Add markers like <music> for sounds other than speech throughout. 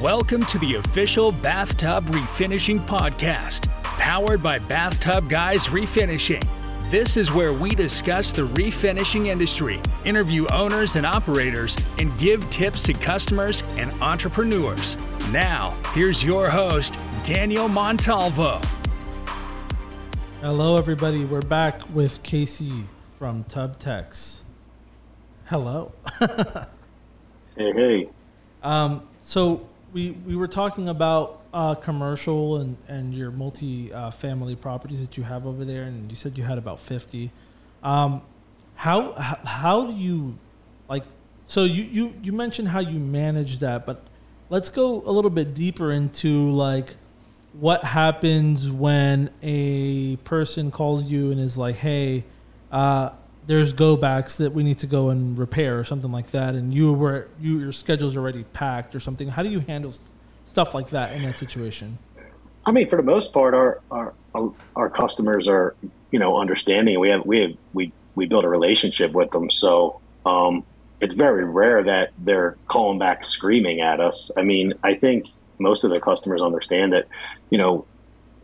Welcome to the official Bathtub Refinishing Podcast, powered by Bathtub Guys Refinishing. This is where we discuss the refinishing industry, interview owners and operators, and give tips to customers and entrepreneurs. Now, here's your host, Daniel Montalvo. Hello, everybody. We're back with Casey from Tub Teks. Hello. <laughs> Hey, hey. Um, so we we were talking about uh, commercial and and your multi uh, family properties that you have over there, and you said you had about fifty. Um, how how, how do you like? So you, you you mentioned how you manage that, but let's go a little bit deeper into like what happens when a person calls you and is like, "Hey, uh, there's go backs that we need to go and repair or something like that," and you were you your schedule's already packed or something. How do you handle st- stuff like that in that situation? I mean, for the most part, our our our customers are you know understanding. We have we have we we build a relationship with them, so um, it's very rare that they're calling back screaming at us. I mean, I think most of the customers understand that you know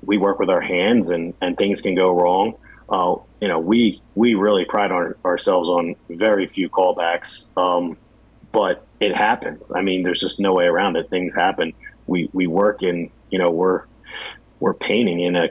we work with our hands and and things can go wrong. Uh, you know, we we really pride our, ourselves on very few callbacks, um, but it happens. I mean, there's just no way around it. Things happen. We we work in you know we're we're painting in a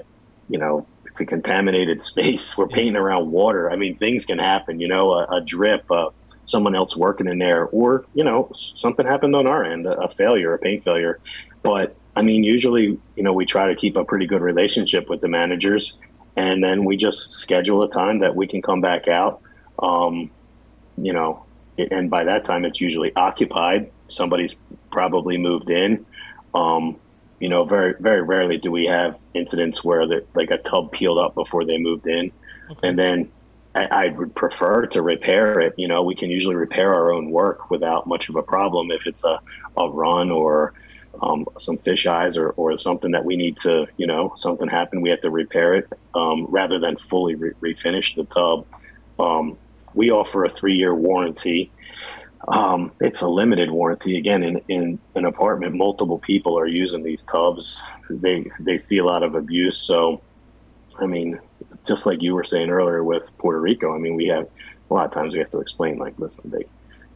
you know it's a contaminated <laughs> space. We're painting around water. I mean, things can happen. You know, a, a drip, uh, someone else working in there, or you know something happened on our end, a, a failure, a paint failure. But I mean, usually you know we try to keep a pretty good relationship with the managers and then we just schedule a time that we can come back out. Um, you know, and by that time it's usually occupied. Somebody's probably moved in. Um, you know, very very rarely do we have incidents where the, like a tub peeled up before they moved in, okay. and then I, I would prefer to repair it. You know, we can usually repair our own work without much of a problem if it's a, a run or um, some fish eyes or, or something that we need to, you know, something happened, we have to repair it um, rather than fully re- refinish the tub. Um, we offer a three year warranty. Um, it's a limited warranty. Again, in, in an apartment, multiple people are using these tubs. They, they see a lot of abuse. So, I mean, just like you were saying earlier with Puerto Rico, I mean, we have a lot of times we have to explain, like, listen, they,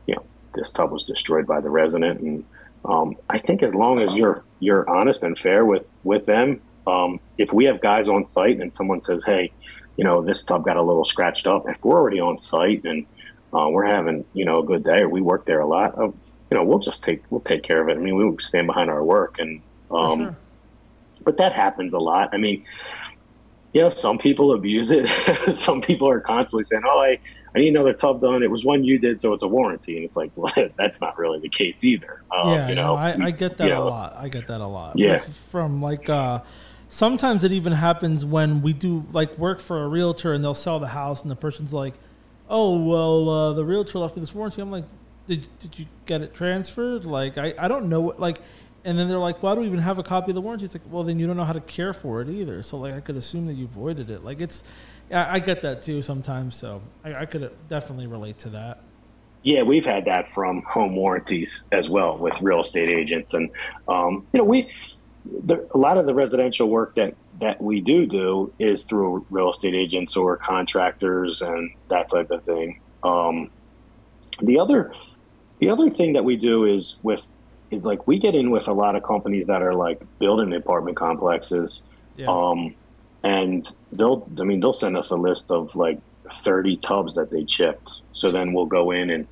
you know, this tub was destroyed by the resident and um, I think as long as you're you're honest and fair with with them, um, if we have guys on site and someone says, "Hey, you know, this tub got a little scratched up," if we're already on site and uh, we're having you know a good day or we work there a lot, uh, you know, we'll just take we'll take care of it. I mean, we will stand behind our work, and um, sure. but that happens a lot. I mean, you know, some people abuse it. <laughs> some people are constantly saying, "Oh, I I need another tub done. It was one you did, so it's a warranty. And it's like, <laughs> well, that's not really the case either. Um, yeah, you know, no, I, I, get that a know. lot. I get that a lot. Yeah. From like, uh, sometimes it even happens when we do like work for a realtor and they'll sell the house and the person's like, oh, well, uh, the realtor left me this warranty. I'm like, did, did you get it transferred? Like, I, I don't know what, like, and then they're like, why do we even have a copy of the warranty? It's like, well, then you don't know how to care for it either. So like, I could assume that you voided it. Like, it's, I, I get that too sometimes. So I, I could definitely relate to that. Yeah, we've had that from home warranties as well with real estate agents, and um, you know, we the, a lot of the residential work that that we do do is through real estate agents or contractors and that type of thing. Um, the other the other thing that we do is with is like we get in with a lot of companies that are like building apartment complexes. Yeah. Um, and they'll i mean they'll send us a list of like 30 tubs that they chipped. So then we'll go in and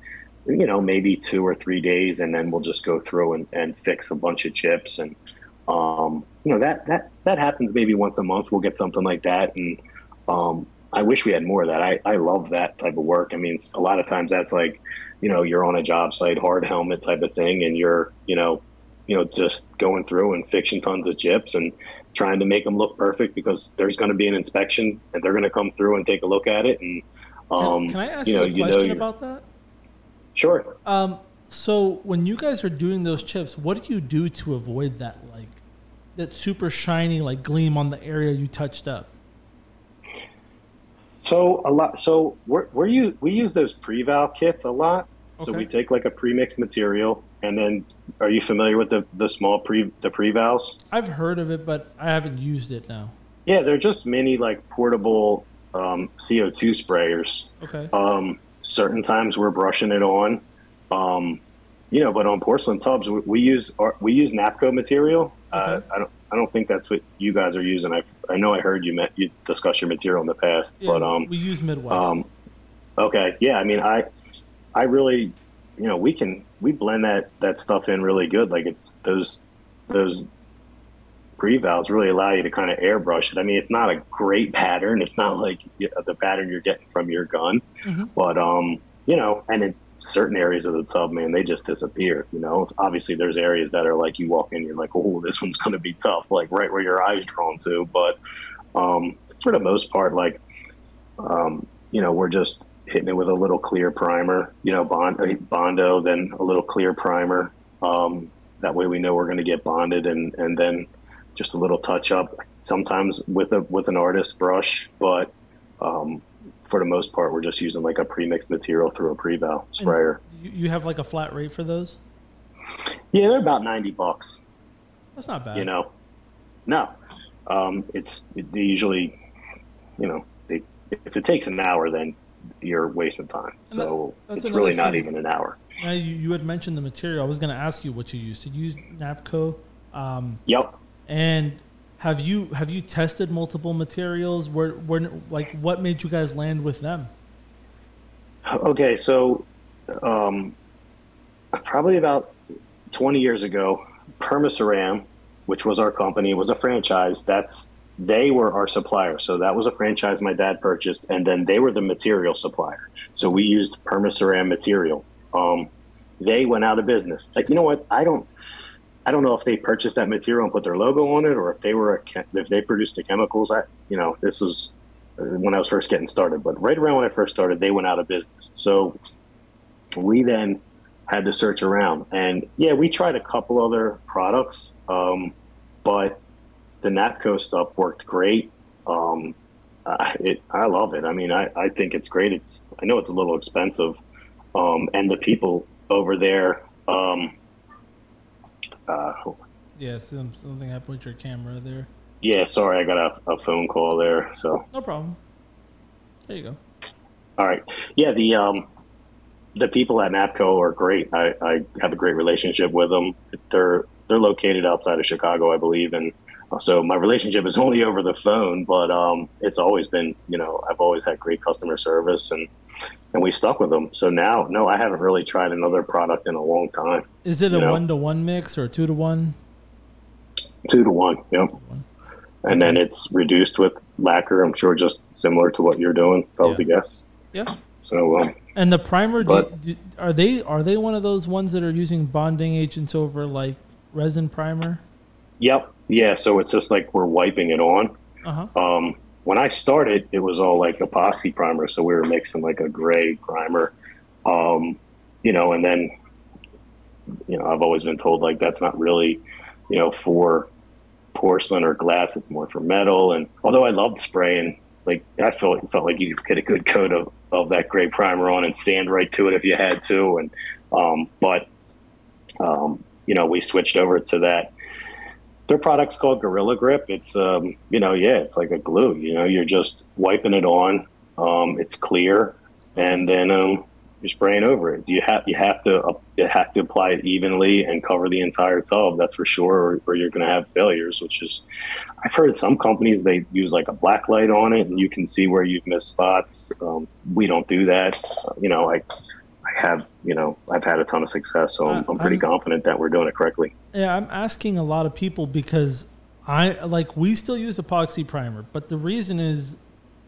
you know maybe two or three days and then we'll just go through and, and fix a bunch of chips. And um, you know that that that happens maybe once a month. We'll get something like that. And um, i wish we had more of that. I, I love that type of work. I mean a lot of times that's like you know you're on a job site hard helmet type of thing and you're you know you know just going through and fixing tons of chips. And trying to make them look perfect because there's going to be an inspection and they're going to come through and take a look at it. And um, can, can, I ask you, know, a question about that? Sure. Um, so when you guys are doing those chips, what do you do to avoid that like that super shiny like gleam on the area you touched up? So a lot. So we're, we're we use those pre-val kits a lot. So we take like a pre-mixed material, and then are you familiar with the the small pre the Prevals? I've heard of it, but I haven't used it now. Yeah, they're just mini like portable um, CO2 sprayers. Okay. Um, certain times we're brushing it on, um, you know, but on porcelain tubs we, we use our, we use Napco material. Uh, Okay. I don't I don't think that's what you guys are using. I I know I heard you met you discuss your material in the past, Yeah, but um, we use Midwest. um, okay, yeah. I mean, I, I really, you know, we can we blend that that stuff in really good. Like it's those those Prevals really allow you to kind of airbrush it. I mean, it's not a great pattern. It's not like the pattern you're getting from your gun, Mhm. but um, you know, and in certain areas of the tub, man, they just disappear. You know, obviously there's areas that are like you walk in, you're like, oh, this one's going to be tough, like right where your eyes drawn to. But um, for the most part, like um, you know, we're just hitting it with a little clear primer, you know, bond, Bondo, then a little clear primer. Um, that way we know we're going to get bonded and, and then just a little touch up sometimes with a, with an artist brush, but, um, for the most part, we're just using like a pre-mixed material through a pre-val sprayer. you, you have like a flat rate for those? Yeah, they're about 90 bucks. That's not bad. you know no um, it's they usually you know they, if it takes an hour then you're wasting time so that's it's another really not even an hour Now, you, you had mentioned the material. I was going to ask you what you use. Did you use Napco? Um, yep and have you have you tested multiple materials? Where where like what made you guys land with them? okay so um, probably about 20 years ago Perma Ceram which was our company was a franchise that's they were our supplier. So that was a franchise my dad purchased and then they were the material supplier. So we used Perma Ceram material. Um, they went out of business. Like you know what? I don't i don't know if they purchased that material and put their logo on it or if they were a, if they produced the chemicals. I you know this was uh, when i was first getting started. But right around when i first started they went out of business. So we then had to search around. And yeah we tried a couple other products um, but the napco stuff worked great um, I, it, I love it i mean I, I think it's great it's i know it's a little expensive um, and the people over there um, uh, Yeah, some, something happened with your camera there. yeah sorry i got a, a phone call there so No problem. There you go. All right. Yeah, the um, the people at Napco are great. I, I have a great relationship with them. They're they're located outside of Chicago, I believe, and so my relationship is <laughs> only over the phone. But um, it's always been, you know, I've always had great customer service, and and we stuck with them. So now, no, I haven't really tried another product in a long time. Is it a know? one to one mix or a two to one? Two to one. Yep. one. And then it's reduced with lacquer. I'm sure just similar to what you're doing. I would guess. Yeah. So um, And the primer, do, But- do, are they are they one of those ones that are using bonding agents over like resin primer? Yep. Yeah. So it's just like we're wiping it on. Uh huh. Um, when I started, it was all like epoxy primer. So we were mixing like a gray primer, um, you know, and then, you know, I've always been told like that's not really, you know, for porcelain or glass. It's more for metal. And although I loved spraying, like I felt felt like you could get a good coat of, of that gray primer on and sand right to it if you had to. And um, but um, you know, we switched over to that. Their product's called Gorilla Grip. It's um, you know, yeah, it's like a glue. You know, you're just wiping it on. Um, it's clear, and then um, you're spraying over it. You have you have to uh, you have to apply it evenly and cover the entire tub. That's for sure, or, or you're going to have failures. Which is, I've heard some companies they use like a black light on it, and you can see where you've missed spots. Um, we don't do that. Uh, you know, I have you know I've had a ton of success, so I'm, I'm pretty I'm- confident that we're doing it correctly. Yeah, I'm asking a lot of people because I like we still use epoxy primer, but the reason is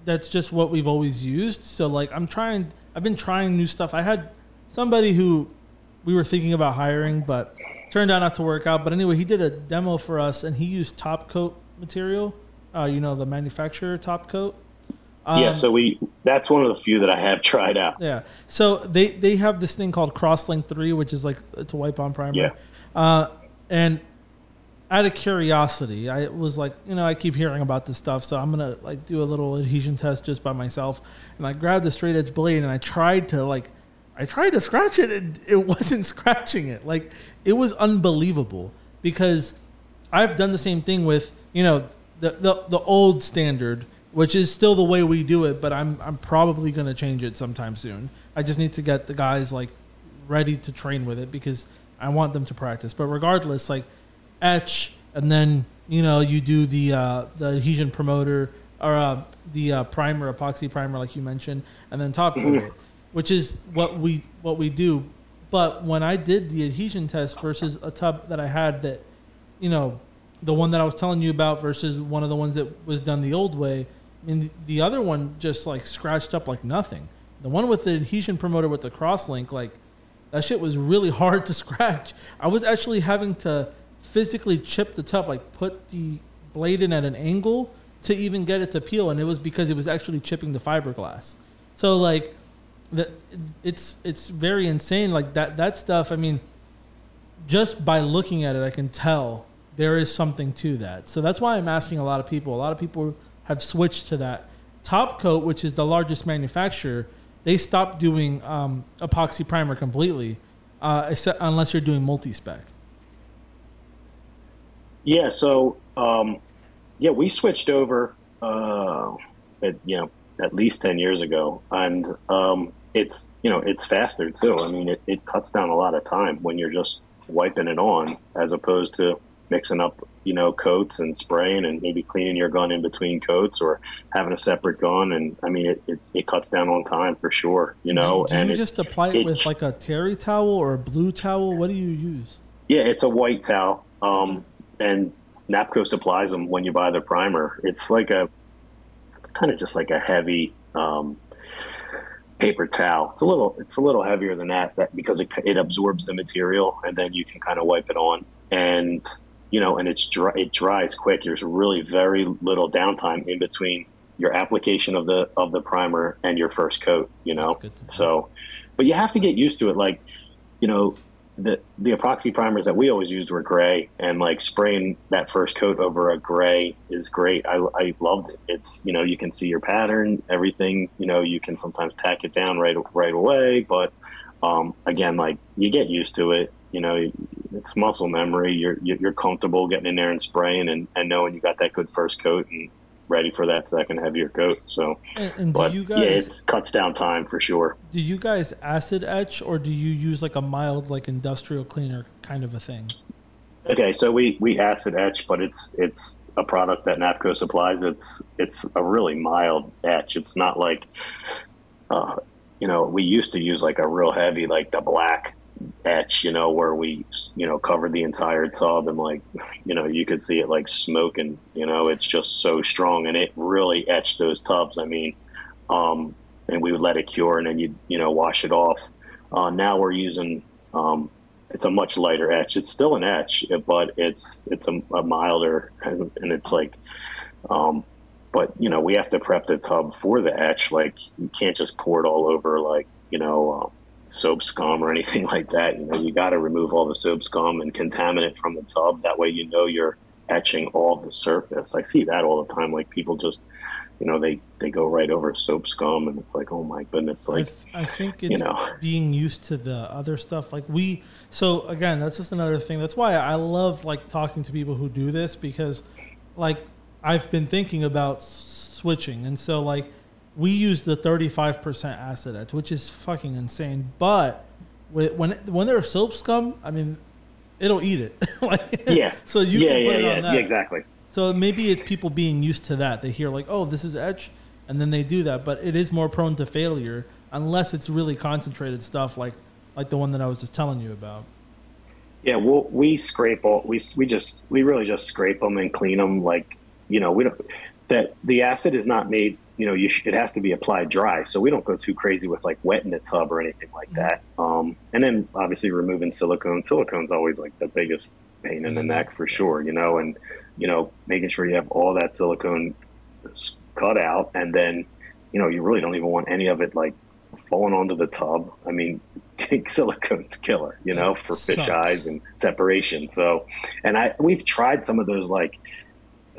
that's just what we've always used. So like I'm trying I've been trying new stuff. I had somebody who we were thinking about hiring, but turned out not to work out. But anyway, he did a demo for us and he used top coat material. Uh, you know, the manufacturer top coat. Yeah, Um, so we that's one of the few that I have <laughs> tried out. yeah. So they they have this thing called Crosslink Three, which is like it's a wipe on primer. Yeah. Uh, and out of curiosity, I was like, you know, I keep hearing about this stuff, so I'm gonna like do a little adhesion test just by myself. And I grabbed the straight edge blade and I tried to like I tried to scratch it and <laughs> it wasn't scratching it. Like it was unbelievable because I've done the same thing with, you know, the the, the old standard, which is still the way we do it, but I'm I'm probably going to change it sometime soon. I just need to get the guys like ready to train with it because I want them to practice. But regardless, like etch and then you know you do the uh, the adhesion promoter or uh, the uh, primer epoxy primer like you mentioned, and then top coat it, which is what we what we do. But when I did the adhesion test versus a tub that I had that, you know, the one that I was telling you about versus one of the ones that was done the old way, mean, the other one just like scratched up like nothing. The one with the adhesion promoter with the crosslink, like that shit was really <laughs> hard to scratch. I was actually having to physically chip the tub, like put the blade in at an angle to even get it to peel, and it was because it was actually chipping the fiberglass. So like, that it's it's very insane. Like that that stuff. I mean, just by looking at it, I can tell there is something to that. So that's why I'm asking a lot of people. A lot of people have switched to that. Top Coat, which is the largest manufacturer, they stopped doing um, epoxy primer completely, uh, except unless you're doing multi spec. Yeah. So um, yeah, we switched over. Uh, at, you know, at least ten years ago, and um, it's you know it's faster too. I mean, it, it cuts down a lot of time when you're just wiping it on, as opposed to mixing up you know coats and spraying and maybe cleaning your gun in between coats or having a separate gun. And I mean, it, it, it cuts down on time for sure. You know, do, do and you it, just apply it, with like a terry towel or a blue towel? What do you use? Yeah, it's a white towel. Um, and Napco supplies them when you buy the primer. It's like a, it's kind of just like a heavy um, paper towel. It's a little, it's a little heavier than that, that because it, it absorbs the material and then you can kind of wipe it on. And you know, and it's dry, it dries quick. There's really very little downtime in between your application of the of the primer and your first coat. You know, so, but you have to get used to it. Like, you know, the the epoxy primers that we always used were gray, and like spraying that first coat over a gray is great. I, I loved it. It's you know you can see your pattern, everything. You know you can sometimes tack it down right right away, but um, again, like you get used to it. You know, it's muscle memory. You're you're comfortable getting in there and spraying and, and knowing you got that good first coat and ready for that second heavier coat. So, And, and but do you guys yeah, it cuts down time for sure. do you guys acid etch or do you use like a mild like industrial cleaner kind of a thing? Okay, so we we acid etch, but it's it's a product that Napco supplies. It's it's a really mild etch. It's not like, uh, you know, we used to use like a real heavy, like the black etch, you know, where we you know covered the entire tub and like, you know, you could see it like smoking. You know, it's just so strong and it really etched those tubs. I mean, um, and we would let it cure and then you you know wash it off. Uh, now we're using um, it's a much lighter etch. It's still an etch, but it's it's a, a milder <laughs> and, and it's like, um, but you know we have to prep the tub for the etch. Like you can't just pour it all over like you know uh, soap scum or anything <laughs> like that. You know you got to remove all the soap scum and contaminant from the tub. That way you know you're etching all the surface. I see that all the time. Like people just you know they they go right over soap scum and it's like oh my goodness I, like th- I think it's you know. being used to the other stuff. Like we, so again, that's just another thing. That's why I love like talking to people who do this because, like, I've been thinking about switching, and so like we use the thirty-five percent acid etch, which is fucking insane. But when when there's soap scum, I mean, it'll eat it. <laughs> like, yeah So you yeah can put yeah it yeah, on that. yeah exactly So maybe it's people being used to that. They hear like, "Oh, this is etch," and then they do that. But it is more prone to failure unless it's really concentrated stuff like like the one that I was just telling you about. Yeah, we'll, we scrape all we we just we really just scrape them and clean them. Like you know, we don't that the acid is not made. You know, you sh- it has to be applied dry, so we don't go too crazy with like wetting the tub or anything like that. Um, and then obviously removing silicone. Silicone's always like the biggest pain in the neck for sure. You know, and you know making sure you have all that silicone cut out, and then you know you really don't even want any of it like falling onto the tub. I mean, <laughs> silicone's killer, you know, for fish eyes and separation. So, and I we've tried some of those like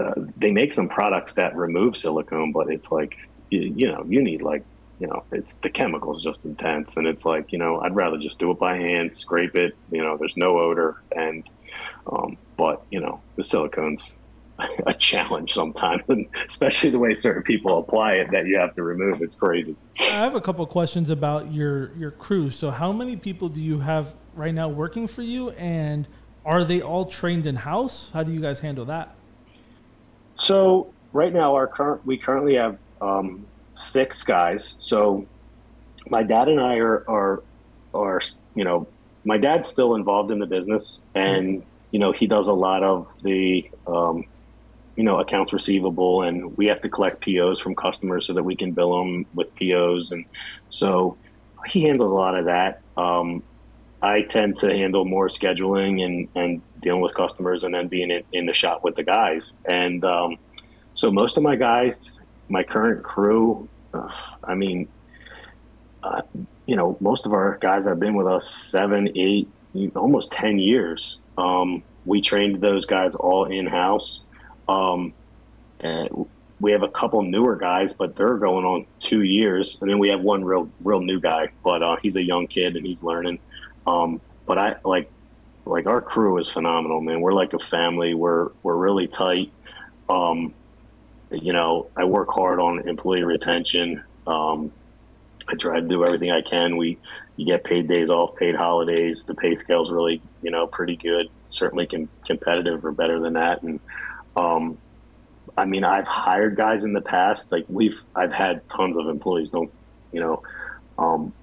uh, they make some products that remove silicone, but it's like you, you know you need like you know, it's the chemicals just intense, and it's like, you know, I'd rather just do it by hand, scrape it. You know, there's no odor, and um, but you know, the silicones <laughs> a challenge sometimes, especially the way certain people apply it that you have to remove. It's crazy. I have a couple questions about your your crew. So, how many people do you have right now working for you, and are they all trained in house? How do you guys handle that? So, right now, our current we currently have um, six guys. So, my dad and I are are are you know my dad's still involved in the business and you know he does a lot of the um, you know accounts receivable and we have to collect POs from customers so that we can bill them with POs and so he handles a lot of that. Um, I tend to handle more scheduling and, and dealing with customers and then being in, in the shop with the guys. And um, so most of my guys, my current crew, I mean, uh, you know, most of our guys have been with us seven, eight, almost 10 years. Um, we trained those guys all in house. Um, and we have a couple newer guys, but they're going on two years, and then we have one real, real new guy, but uh, he's a young kid and he's learning. Um, but I like, like our crew is phenomenal, man. We're like a family. We're we're really tight. Um, you know, I work hard on employee retention. Um, I try to do everything I can. We you get paid days off, paid holidays. The pay scale is really you know pretty good. Certainly com- competitive or better than that, and um, I mean, I've hired guys in the past. Like we've, I've had tons of employees. Don't, you know, um,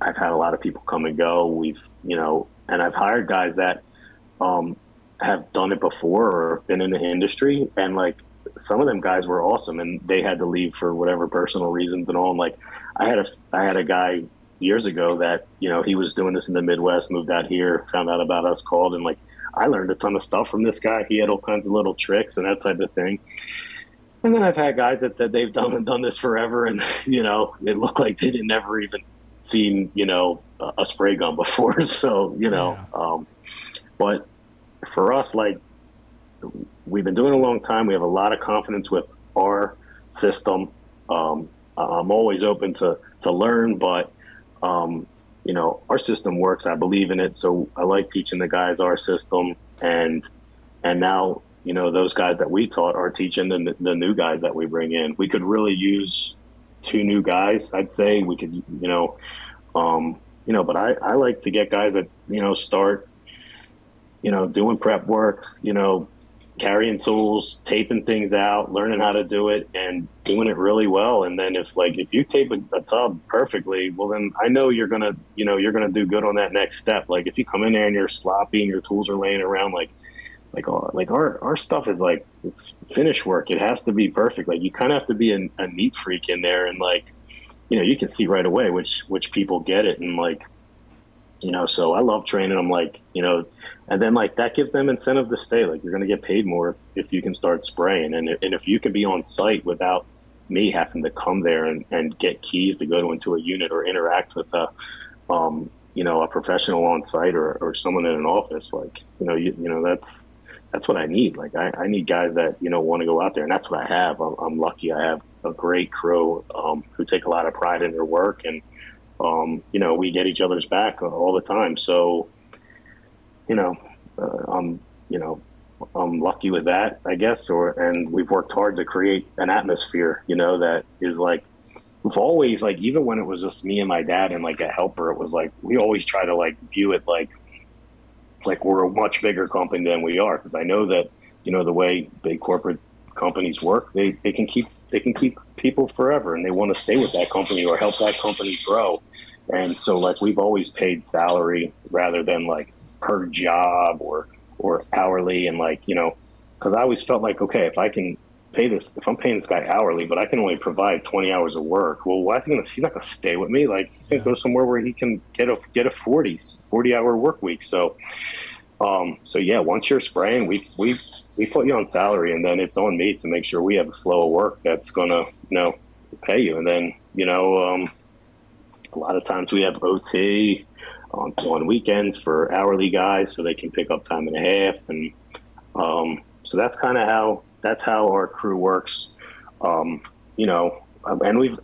I've had a lot of people come and go. We've, you know, and I've hired guys that um, have done it before or been in the industry, and like some of them guys were awesome, and they had to leave for whatever personal reasons and all. And like, I had a, I had a guy years ago that you know he was doing this in the Midwest, moved out here, found out about us, called, and like I learned a ton of stuff from this guy. He had all kinds of little tricks and that type of thing. And then I've had guys that said they've done done this forever, and <laughs> you know, it looked like they didn't never even seen you know a spray gun <laughs> before. So you know, yeah. um, but for us, like we've been doing a long time. We have a lot of confidence with our system. Um, I'm always open to to learn, but um, you know, our system works. I believe in it. So I like teaching the guys our system and, and now, you know, those guys that we taught are teaching the, the new guys that we bring in. We could really use two new guys. I'd say we could, you know, um, you know, but I, I like to get guys that, you know, start, you know, doing prep work, you know, carrying tools, taping things out, learning how to do it, and doing it really well. And then if like if you tape a, a, tub perfectly, well then I know you're gonna you know you're gonna do good on that next step. Like if you come in there and you're sloppy and your tools are laying around, like like uh, like our our stuff is like it's finish work. It has to be perfect. Like you kind of have to be a, a neat freak in there, and like you know you can see right away which which people get it, and like you know so I love training them. Like you know and then like that gives them incentive to stay like you're going to get paid more if you can start spraying and, and if you can be on site without me having to come there and, and get keys to go into a unit or interact with a um, you know a professional on site or, or someone in an office like you know you, you know that's that's what I need. Like I, I need guys that you know want to go out there and that's what I have. I'm, I'm lucky. I have a great crew um, who take a lot of pride in their work and um, you know we get each other's back all the time. So you know, uh, I'm, you know, I'm lucky with that, I guess. Or and we've worked hard to create an atmosphere, you know, that is like we've always like even when it was just me and my dad and like a helper, it was like we always try to like view it like like we're a much bigger company than we are because I know that you know the way big corporate companies work, they they can keep they can keep people forever and they want to stay with that company or help that company grow. And so like we've always paid salary rather than like per job or or hourly and like you know because i always felt like okay if i can pay this if i'm paying this guy hourly but i can only provide 20 hours of work well why is he gonna he's not gonna stay with me? Like he's gonna go somewhere where he can get a get a 40 40 hour work week. So um so yeah once you're spraying we we we put you on salary and then it's on me to make sure we have a flow of work that's gonna you know pay you. And then you know um a lot of times we have ot on, on weekends for hourly guys so they can pick up time and a half. And um, so that's kind of how that's how our crew works. Um, you know and we've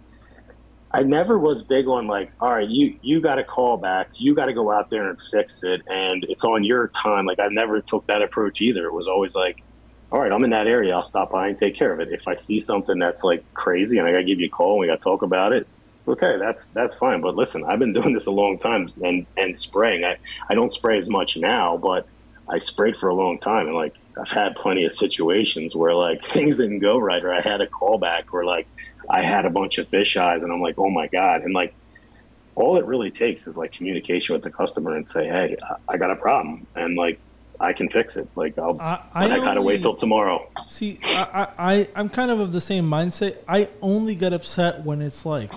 I never was big on like, all right, you you got to call back, you got to go out there and fix it, and it's on your time. Like I never took that approach either. It was always like, all right, I'm in that area, I'll stop by and take care of it. If I see something that's like crazy and I got to give you a call and we got to talk about it, okay, that's that's fine. But listen, I've been doing this a long time and and spraying. I I don't spray as much now, but I sprayed for a long time and like I've had plenty of situations where like <laughs> things didn't go right or I had a callback or like I had a bunch of fish eyes and I'm like, oh my God. And like, all it really takes is like communication with the customer and say, hey, I got a problem. And like, I can fix it. Like I'll, I, I, I gotta wait till tomorrow. See, I, I, I'm kind of of the same mindset. I only get upset when it's like,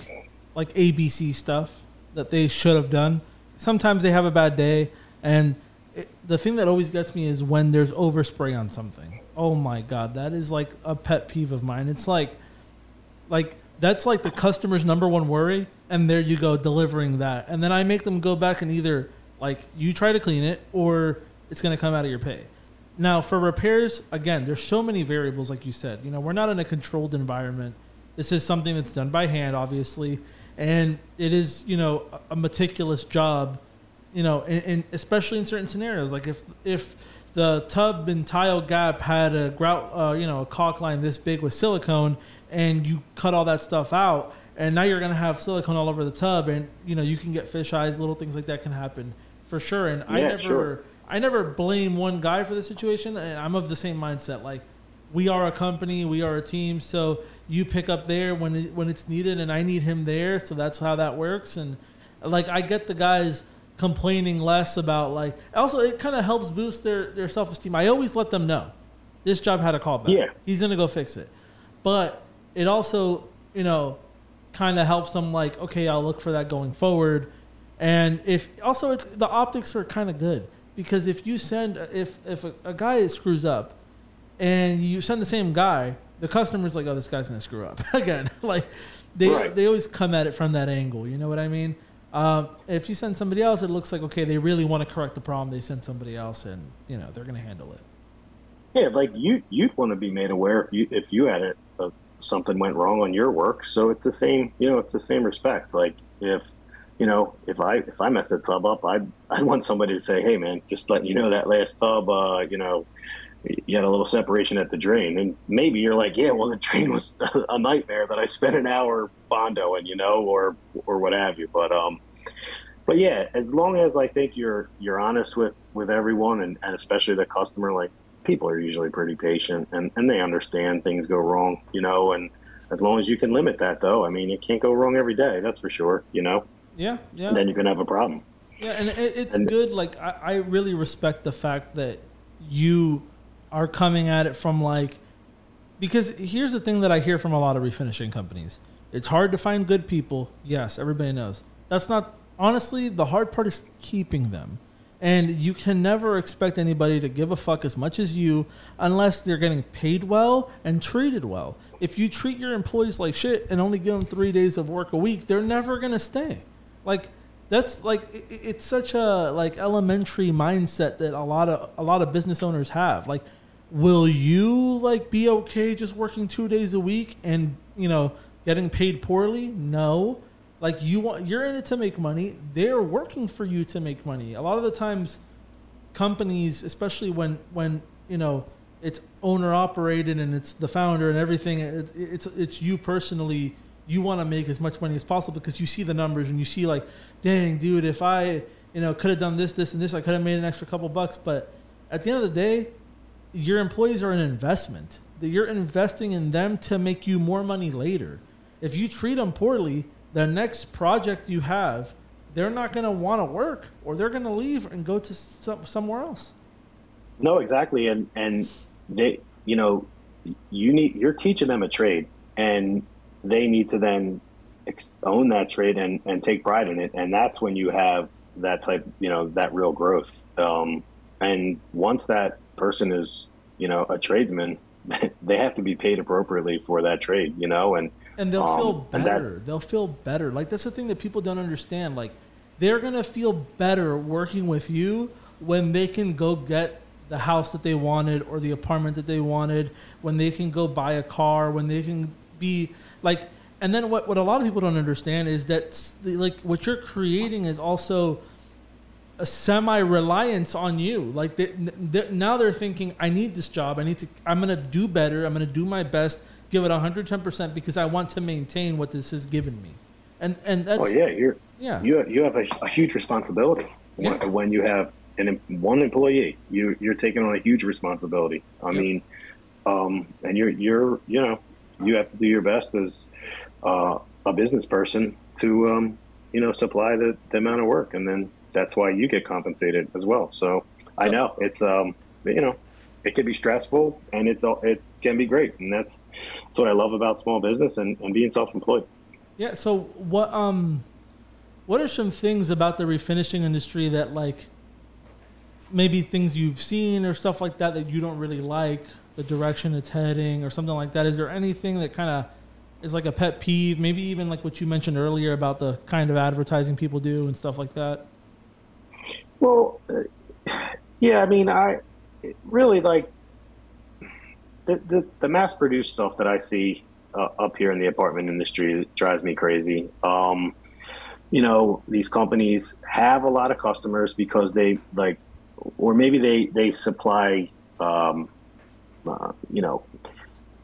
like ABC stuff that they should have done. Sometimes they have a bad day, and it, the thing that always gets me is when there's overspray on something. Oh my god, that is like a pet peeve of mine. It's like like that's like the customer's number one worry, and there you go delivering that, and then I make them go back and either like you try to clean it or it's going to come out of your pay. Now for repairs, again, there's so many variables, like you said. You know, we're not in a controlled environment. This is something that's done by hand, obviously, and it is you know a meticulous job. You know, and, especially in certain scenarios, like if if the tub and tile gap had a grout, uh, you know, a caulk line this big with silicone, and you cut all that stuff out and now you're going to have silicone all over the tub and you know you can get fish eyes little things like that can happen for sure. And yeah, i never sure. i never blame one guy for the situation and i'm of the same mindset like we are a company we are a team so you pick up there when it, when it's needed and i need him there so that's how that works. And like i get the guys complaining less about like also it kind of helps boost their their self-esteem. I always let them know this job had a callback. Yeah. He's going to go fix it. But it also, you know, kind of helps them like, okay, I'll look for that going forward. And if also it's the optics are kind of good because if you send if if a, a, guy screws up and you send the same guy, the customer's like, oh, this guy's gonna screw up <laughs> again. <laughs> like they right. they always come at it from that angle. You know what I mean? Um, if you send somebody else, it looks like okay, they really want to correct the problem. They send somebody else, and you know they're gonna handle it. Yeah, like you you'd want to be made aware if you if you had a something went wrong on your work. So it's the same, you know, it's the same respect. Like if, you know, if I if I messed a tub up, I I want somebody to say, hey man, just letting you know that last tub, uh, you know, you had a little separation at the drain, and maybe you're like, yeah, well the drain was <laughs> a nightmare that I spent an hour bondoing, you know, or or what have you. But um, but yeah, as long as I think you're you're honest with with everyone, and, and especially the customer, like people are usually pretty patient and, and they understand things go wrong, you know, and as long as you can limit that though, I mean, it can't go wrong every day. That's for sure, you know? Yeah. Yeah. And then you can have a problem. Yeah. And it's and, good. Like, I, I really respect the fact that you are coming at it from like, because here's the thing that I hear from a lot of refinishing companies. It's hard to find good people. Yes, everybody knows. That's not honestly the hard part is keeping them. And you can never expect anybody to give a fuck as much as you unless they're getting paid well and treated well. If you treat your employees like shit and only give them three days of work a week, they're never gonna stay. Like that's like it's such a like elementary mindset that a lot of a lot of business owners have. Like, will you like be okay just working two days a week and you know getting paid poorly? No like you want, you're in it to make money. They're working for you to make money. A lot of the times, companies, especially when when you know it's owner operated and it's the founder and everything, it, it's it's you personally. You want to make as much money as possible because you see the numbers and you see like, dang, dude, if I you know could have done this, this, and this, I could have made an extra couple bucks. But at the end of the day, your employees are an investment. That you're investing in them to make you more money later. If you treat them poorly, the next project you have, they're not going to want to work or they're going to leave and go to some, somewhere else. No, exactly. And, and they, you know, you need, you're teaching them a trade and they need to then own that trade and, and take pride in it. And that's when you have that type, you know, that real growth. Um, and once that person is, you know, a tradesman, <laughs> they have to be paid appropriately for that trade, you know, and and they'll um, feel better. That, they'll feel better. Like that's the thing that people don't understand. Like they're gonna feel better working with you when they can go get the house that they wanted or the apartment that they wanted. When they can go buy a car. When they can be like and then what, what a lot of people don't understand is that like what you're creating is also a semi reliance on you. Like they, they, now they're thinking, I need this job. I need to. I'm gonna do better. I'm gonna do my best. Give it 110 percent because I want to maintain what this has given me. And and that's. Oh yeah, you're. Yeah. You you have a, a huge responsibility yeah. when, when you have an one employee. You you're taking on a huge responsibility. I yep. mean, um, and you're you're you know you have to do your best as uh, a business person to um, you know supply the, the amount of work, and then that's why you get compensated as well. So, so I know it's um, you know it can be stressful and it's it can be great, and that's that's what I love about small business and, and being self employed. Yeah. So what um what are some things about the refinishing industry that like maybe things you've seen or stuff like that that you don't really like the direction it's heading or something like that is there anything that kind of is like a pet peeve maybe even like what you mentioned earlier about the kind of advertising people do and stuff like that well uh, yeah i mean i really like the, the, the mass produced stuff that i see uh, up here in the apartment industry drives me crazy um, you know these companies have a lot of customers because they like or maybe they they supply um, uh, you know,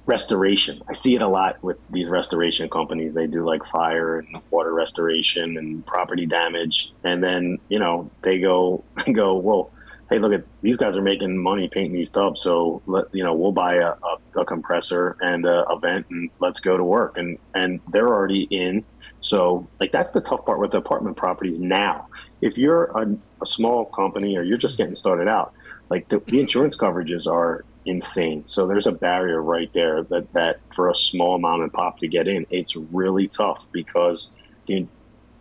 restoration. I see it a lot with these restoration companies. They do like fire and water restoration and property damage, and then you know they go <laughs> go, well, hey, look at these guys are making money painting these tubs, so let you know we'll buy a, a, a compressor and a, a, vent and let's go to work, and and they're already in. So like that's the tough part with the apartment properties now. If you're a, a small company or you're just getting started out, like the, the insurance coverages are insane. So there's a barrier right there that, that for a small mom and pop to get in, it's really tough because the,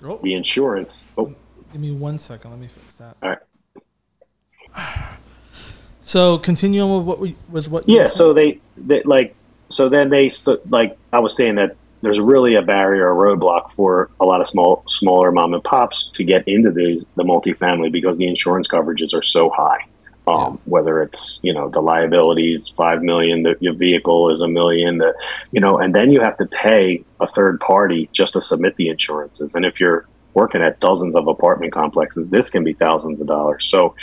oh. the insurance. Oh. Give me one second. Let me fix that. All right. <sighs> So continue on with what we with what. Yeah. So they, they like so then they st- like I was saying that there's really a barrier, a roadblock for a lot of small smaller mom and pops to get into these the multifamily because the insurance coverages are so high. Um, yeah. Whether it's you know the liabilities five million, the, your vehicle is a million, the you know, and then you have to pay a third party just to submit the insurances. And if you're working at dozens of apartment complexes, this can be thousands of dollars. So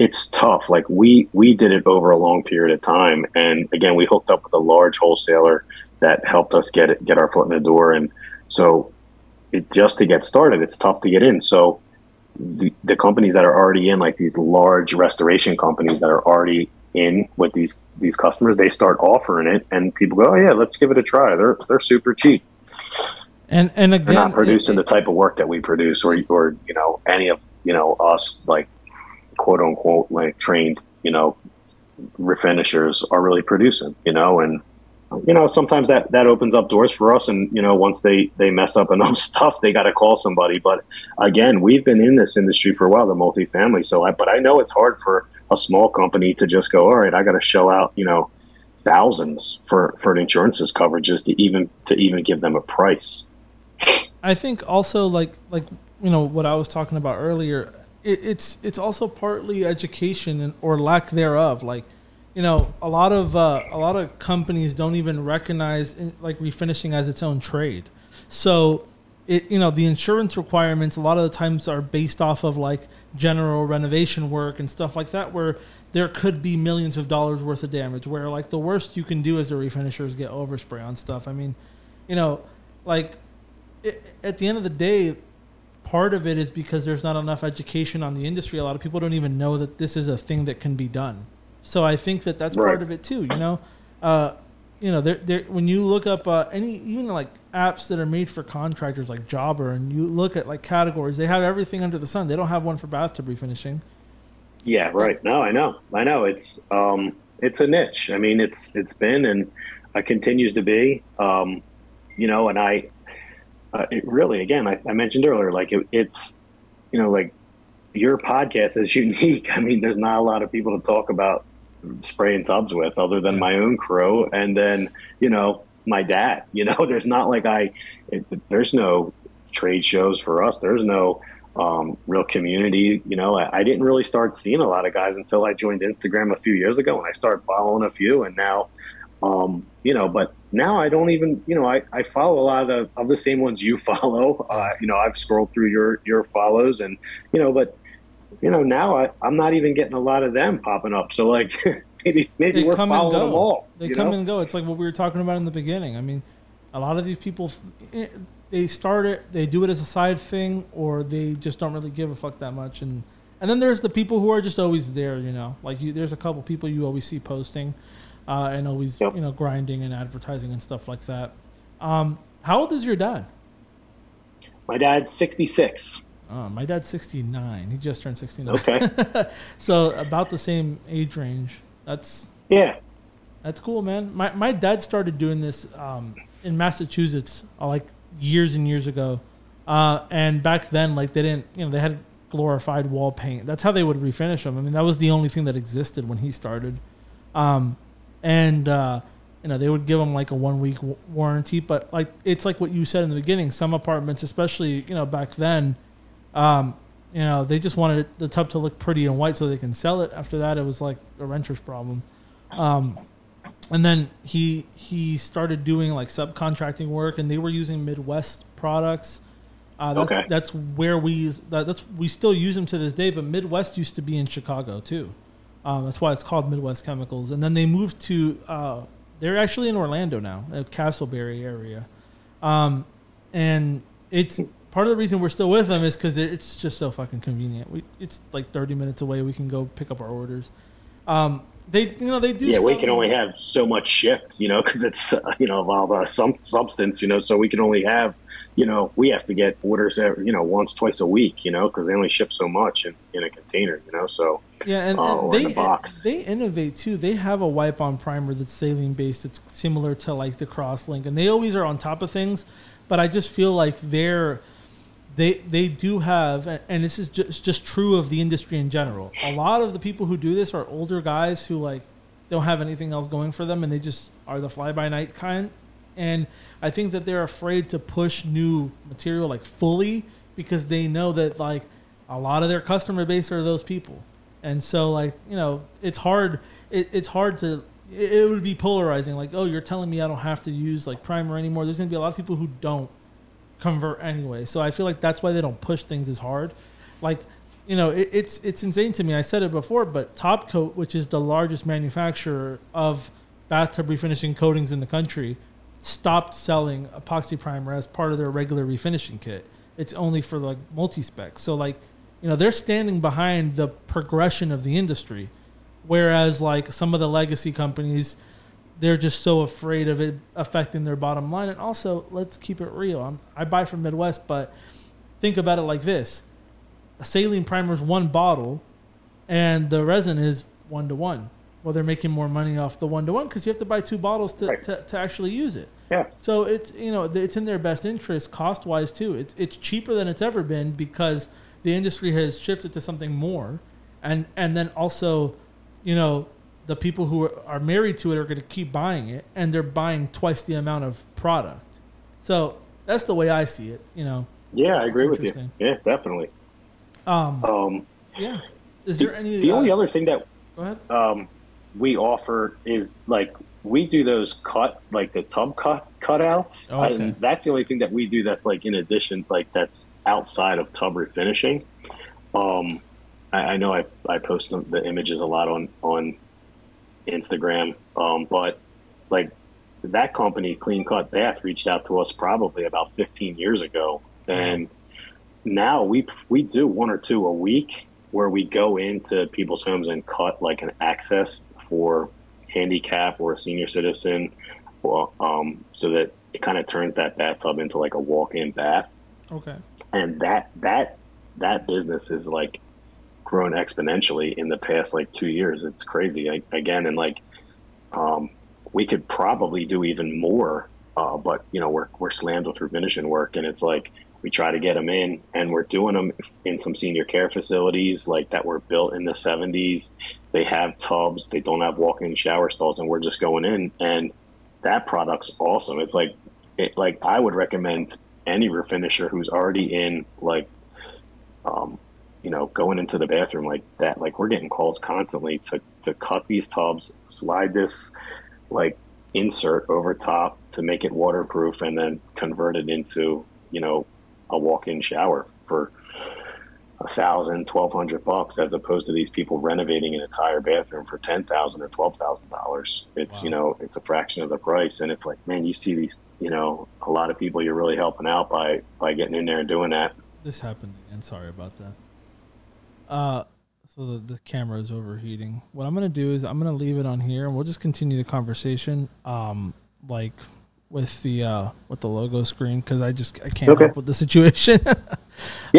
it's tough. Like we we did it over a long period of time, and again, we hooked up with a large wholesaler that helped us get it get our foot in the door. And so, it just to get started, it's tough to get in. So the, the companies that are already in, like these large restoration companies that are already in with these these customers, they start offering it, and people go, "Oh yeah, let's give it a try." They're they're super cheap. And and again, they're not producing it, the type of work that we produce, or or you know any of you know us like quote unquote like trained you know refinishers are really producing. You know, and you know, sometimes that that opens up doors for us. And you know, once they they mess up <laughs> enough stuff, they got to call somebody. But again, we've been in this industry for a while, the multifamily. So, I, but I know it's hard for a small company to just go, all right, I got to shell out, you know, thousands for for an insurances coverages to even to even give them a price. I think also like like you know what I was talking about earlier. It, it's it's also partly education and or lack thereof. Like you know, a lot of uh, a lot of companies don't even recognize in, like refinishing as its own trade. So, it you know the insurance requirements a lot of the times are based off of like general renovation work and stuff like that, where there could be millions of dollars worth of damage. Where like the worst you can do as a refinisher is get overspray on stuff. I mean, you know, like it, at the end of the day, part of it is because there's not enough education on the industry. A lot of people don't even know that this is a thing that can be done. So I think that that's right. part of it too. You know, uh, you know, there, when you look up uh, any even like apps that are made for contractors like Jobber, and you look at like categories, they have everything under the sun. They don't have one for bathtub refinishing. Yeah, right. No, I know, I know. It's um, it's a niche. I mean, it's it's been and uh, continues to be. Um, you know, and I, uh, it really, again, I, I mentioned earlier, like it, it's, you know, like your podcast is <laughs> unique. I mean, there's not a lot of people to talk about spraying tubs with other than my own crew. And then you know my dad <laughs> you know there's not like i it, there's no trade shows for us. There's no um, real community you know. I, I, didn't really start seeing a lot of guys until i joined instagram a few years ago and i started following a few. And now Um, you know, but now I don't even, you know, I, I follow a lot of the, of the same ones you <laughs> follow. Uh, you know, I've scrolled through your, your follows and, you know, but, you know, now I, I'm not even getting a lot of them popping up. So like <laughs> maybe, maybe They we're come and following go. them all. They come know? and go. It's like what we were talking about in the beginning. I mean, a lot of these people, eh, they start it, they do it as a side thing, or they just don't really give a fuck that much. And and then there's the people who are just always there. You know, like you, there's a couple people you always see posting, uh, and always Yep. you know grinding and advertising and stuff like that. Um, how old is your dad? My dad's 66. Uh, my dad's 69. He just turned 69. Okay. <laughs> so about the same age range. That's yeah. That's cool, man. My my dad started doing this um, in Massachusetts uh, like years and years ago, uh, and back then, like they didn't, you know, they had glorified wall paint. That's how they would refinish them. I mean, that was the only thing that existed when he started, um, and uh, you know they would give them like a one week w- warranty. But like it's like what you said in the beginning. Some apartments, especially you know back then, um, you know they just wanted the tub to look pretty and white so they can sell it. After that, it was like a renter's problem. Um, and then he he started doing like subcontracting work, and they were using Midwest products. Uh, that's Okay. that's where we that, that's we still use them to this day. But Midwest used to be in Chicago too. Um, that's why it's called Midwest Chemicals. And then they moved to uh, they're actually in Orlando now, Casselberry area. Um, and it's part of the reason we're still with them is because it's just so fucking convenient. We it's like thirty minutes away. We can go pick up our orders. Um, they you know they do. Yeah, we can only have so much shipped, you know, because it's uh, you know of all the some substance, you know, so we can only have, you know, we have to get orders, every, you know, once twice a week, you know, because they only ship so much in, in a container, you know. So Yeah, and, uh, and or in they box. they innovate too. They have a wipe on primer that's silane based. It's similar to like the Crosslink, and they always are on top of things. But I just feel like they're they they do have, and this is just just true of the industry in general. A lot of the people who do this are older guys who like don't have anything else going for them, and they just are the fly by night kind. And I think that they're afraid to push new material like fully because they know that like a lot of their customer base are those people. And so like you know it's hard it, it's hard to it, it would be polarizing like oh you're telling me i don't have to use like primer anymore. There's to be a lot of people who don't convert anyway. So i feel like that's why they don't push things as hard. Like you know it, it's it's insane to me. I said it before but top coat which is the largest manufacturer of bathtub refinishing coatings in the country stopped selling epoxy primer as part of their regular refinishing kit. It's only for like multi-spec. So like you know they're standing behind the progression of the industry whereas like some of the legacy companies they're just so afraid of it affecting their bottom line. And also let's keep it real. I'm, i buy from midwest but think about it like this. A silane primer is one bottle and the resin is one to one well they're making more money off the one to one because you have to buy two bottles to, Right. to, to actually use it yeah, so it's you know it's in their best interest cost wise too. It's it's cheaper than it's ever been because the industry has shifted to something more, and and then also, you know, the people who are, married to it are going to keep buying it, and they're buying twice the amount of product. So that's the way I see it. You know. yeah, I agree with you. Yeah, definitely. Um. Um, Yeah. Is there any? the uh, only other thing that Go ahead. um, we offer is like we do those cut like the tub cut cutouts. Oh, okay. and that's the only thing that we do that's like in addition like that's outside of tub refinishing. Um i, I know i i post some, the images a lot on on instagram um but like that company clean cut bath reached out to us probably about 15 years ago. And now we we do one or two a week where we go into people's homes and cut like an access for handicap or a senior citizen, well, um, so that it kind of turns that bathtub into like a walk-in bath, Okay. and that that that business is like grown exponentially in the past like two years. It's crazy I, again, and like um, we could probably do even more, uh, but you know we're we're slammed with refinishing work, and it's like we try to get them in and we're doing them in some senior care facilities like that were built in the 70s they have tubs they don't have walk-in shower stalls and we're just going in and that product's awesome. It's like it, like i would recommend any refinisher who's already in like um you know going into the bathroom like that. Like we're getting calls constantly to to cut these tubs slide this like insert over top to make it waterproof and then convert it into, you know, a walk-in shower for a thousand, twelve hundred bucks, as opposed to these people renovating an entire bathroom for ten thousand or twelve thousand dollars. It's wow. you know it's a fraction of the price, and it's like man, you see these you know a lot of people you're really helping out by by getting in there and doing that. This happened again. Sorry about that. Uh, so the the camera is overheating. What I'm gonna do is I'm gonna leave it on here, and we'll just continue the conversation. Um, like with the uh with the logo screen because I just I can't okay. help with the <laughs> situation. yeah,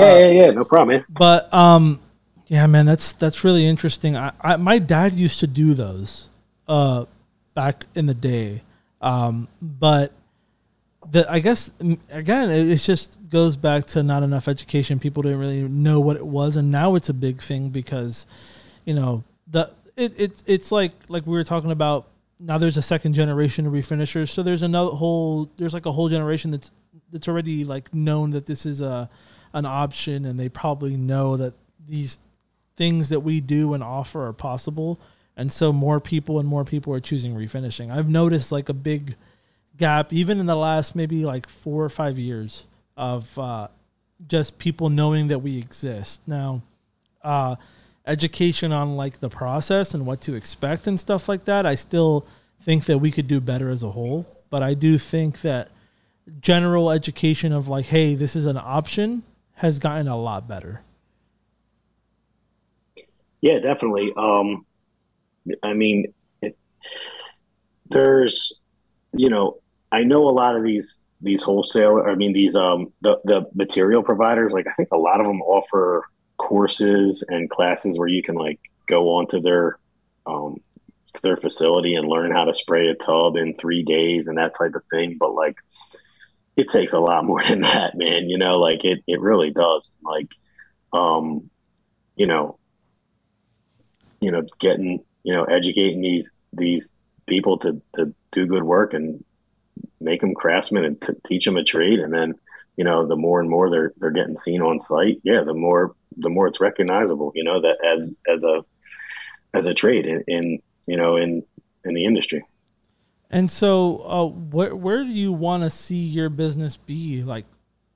uh, yeah, yeah, no problem, man. But um, yeah, man, that's that's really interesting. I, I my dad used to do those uh back in the day, um, but the I guess again it, it just goes back to not enough education. People didn't really know what it was, and now it's a big thing because you know the it, it it's like like we were talking about now there's a second generation of refinishers. So there's another whole there's like a whole generation that's that's already like known that this is a an option and they probably know that these things that we do and offer are possible. And so more people and more people are choosing refinishing. I've noticed like a big gap even in the last maybe like four or five years of uh, just people knowing that we exist. Now uh, education on like the process and what to expect and stuff like that, I still think that we could do better as a whole. But I do think that general education of like, hey, this is an option has gotten a lot better. Yeah, definitely. Um, I mean, it, there's, you know, I know a lot of these these wholesale. I mean, these um the the material providers. Like, I think a lot of them offer courses and classes where you can like go onto their um, their facility and learn how to spray a tub in three days and that type of thing. But like, it takes a lot <laughs> more than that, man. You know, like it it really does. Like, um, you know, you know, getting you know, educating these these people to to do good work and make them craftsmen and t- teach them a trade, and then you know, the more and more they're they're getting seen on site, yeah, the more the more it's recognizable, you know, that as as a as a trade in, in you know in in the industry. And so, uh, where where do you want to see your business be like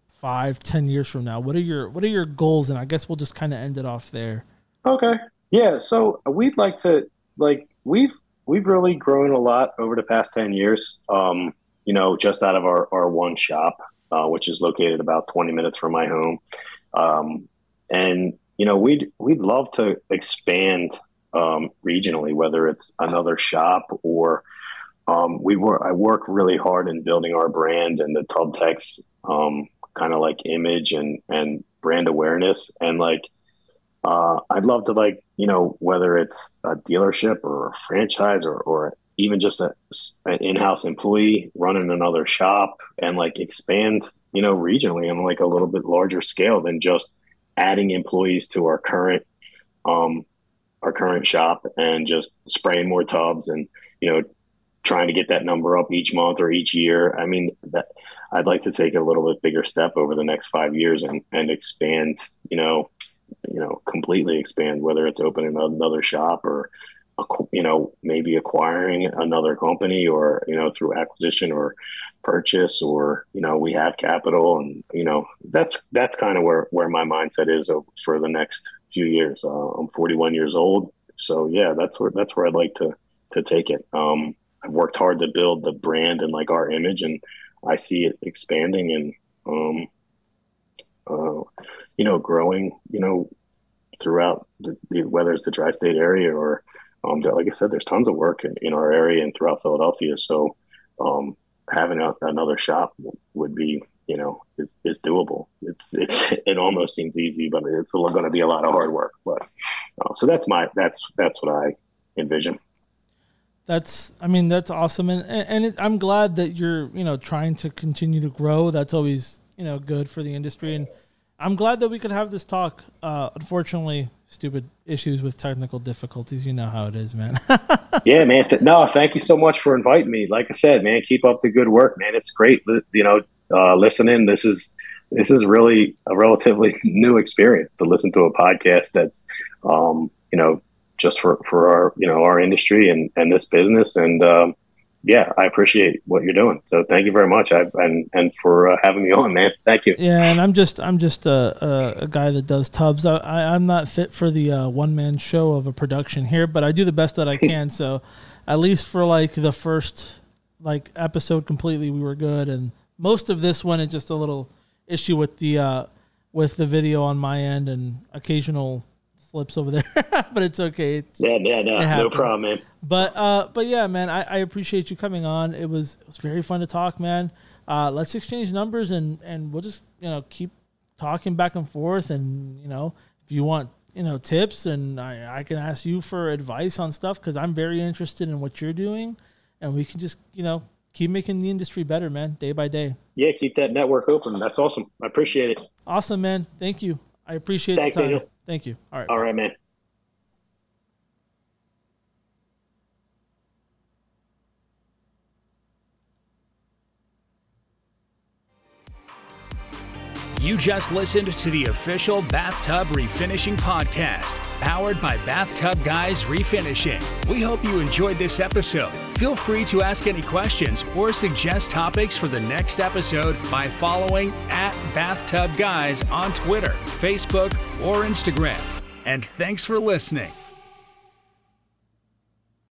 five, ten years from now? What are your what are your goals? And I guess we'll just kind of end it off there. Okay. Yeah. So we'd like to like we've we've really grown a lot over the past ten years. Um, you know, just out of our our one shop, uh, which is located about twenty minutes from my home. Um, and you know we'd we'd love to expand um, regionally, whether it's another shop or um, we work. I work really hard in building our brand and the Tub Teks um, kind of like image and and brand awareness and like uh, I'd love to like you know whether it's a dealership or a franchise or or even just a, an in-house employee running another shop and like expand you know regionally on like a little bit larger scale than just adding employees to our current um, our current shop and just spraying more tubs and you know trying to get that number up each month or each year. I mean that I'd like to take a little bit bigger step over the next five years and and expand. You know, you know, completely expand whether it's opening another shop or you know maybe acquiring another company or you know through acquisition or purchase or you know we have capital and you know that's that's kind of where where my mindset is for the next few years. Uh, i'm 41 years old so yeah that's where that's where i'd like to to take it. Um i've worked hard to build the brand and like our image and i see it expanding and um uh you know growing you know throughout the, whether it's the tri-state area or um, like I said, there's tons of work in, in our area and throughout Philadelphia. So um, having a, another shop would be, you know, is, doable. It's it's <laughs> it almost seems easy, but it's going to be a lot of hard work. But uh, so that's my that's that's what I envision. That's I mean that's awesome, and and it, I'm glad that you're you know trying to continue to grow. That's always you know good for the industry and I'm glad that we could have this talk. Uh, unfortunately, stupid issues with technical difficulties. You know how it is, man. <laughs> yeah, man. No, thank you so much for inviting me. Like I said, man, keep up the good work, man. It's great. You know, uh, listening. This is this is really a relatively <laughs> new experience to listen to a podcast that's, um, you know, just for for our you know our industry and and this business and. Um, yeah, I appreciate what you're doing. So thank you very much. I, and and for uh, having me on, man. Thank you. Yeah, and I'm just I'm just a, a, a guy that does tubs. I, I am not fit for the uh, one man show of a production here, but I do the best that I <laughs> can. so at least for like the first like episode completely, we were good, and most of this one is just a little issue with the uh, with the video on my end and occasional slips over there, <laughs> but it's okay. It's, yeah, yeah, no, no problem, man. But uh, but yeah, man, I, I appreciate you coming on. It was it was very fun to talk, man. Uh, let's exchange numbers and and we'll just you know keep talking back and forth. And you know if you want you know tips and I, I can ask you for advice on stuff because I'm very interested in what you're doing, and we can just you know keep making the industry better, man, day by day. Yeah, keep that network open. That's awesome. I appreciate it. Awesome, man. Thank you. I appreciate Thanks, the time. Daniel. Thank you. All right. All right, man. You just listened to the official Bathtub Refinishing Podcast, powered by Bathtub Guys Refinishing. We hope you enjoyed this episode. Feel free to ask any questions or suggest topics for the next episode by following at Bathtub Guys on Twitter, Facebook, or Instagram. And thanks for listening.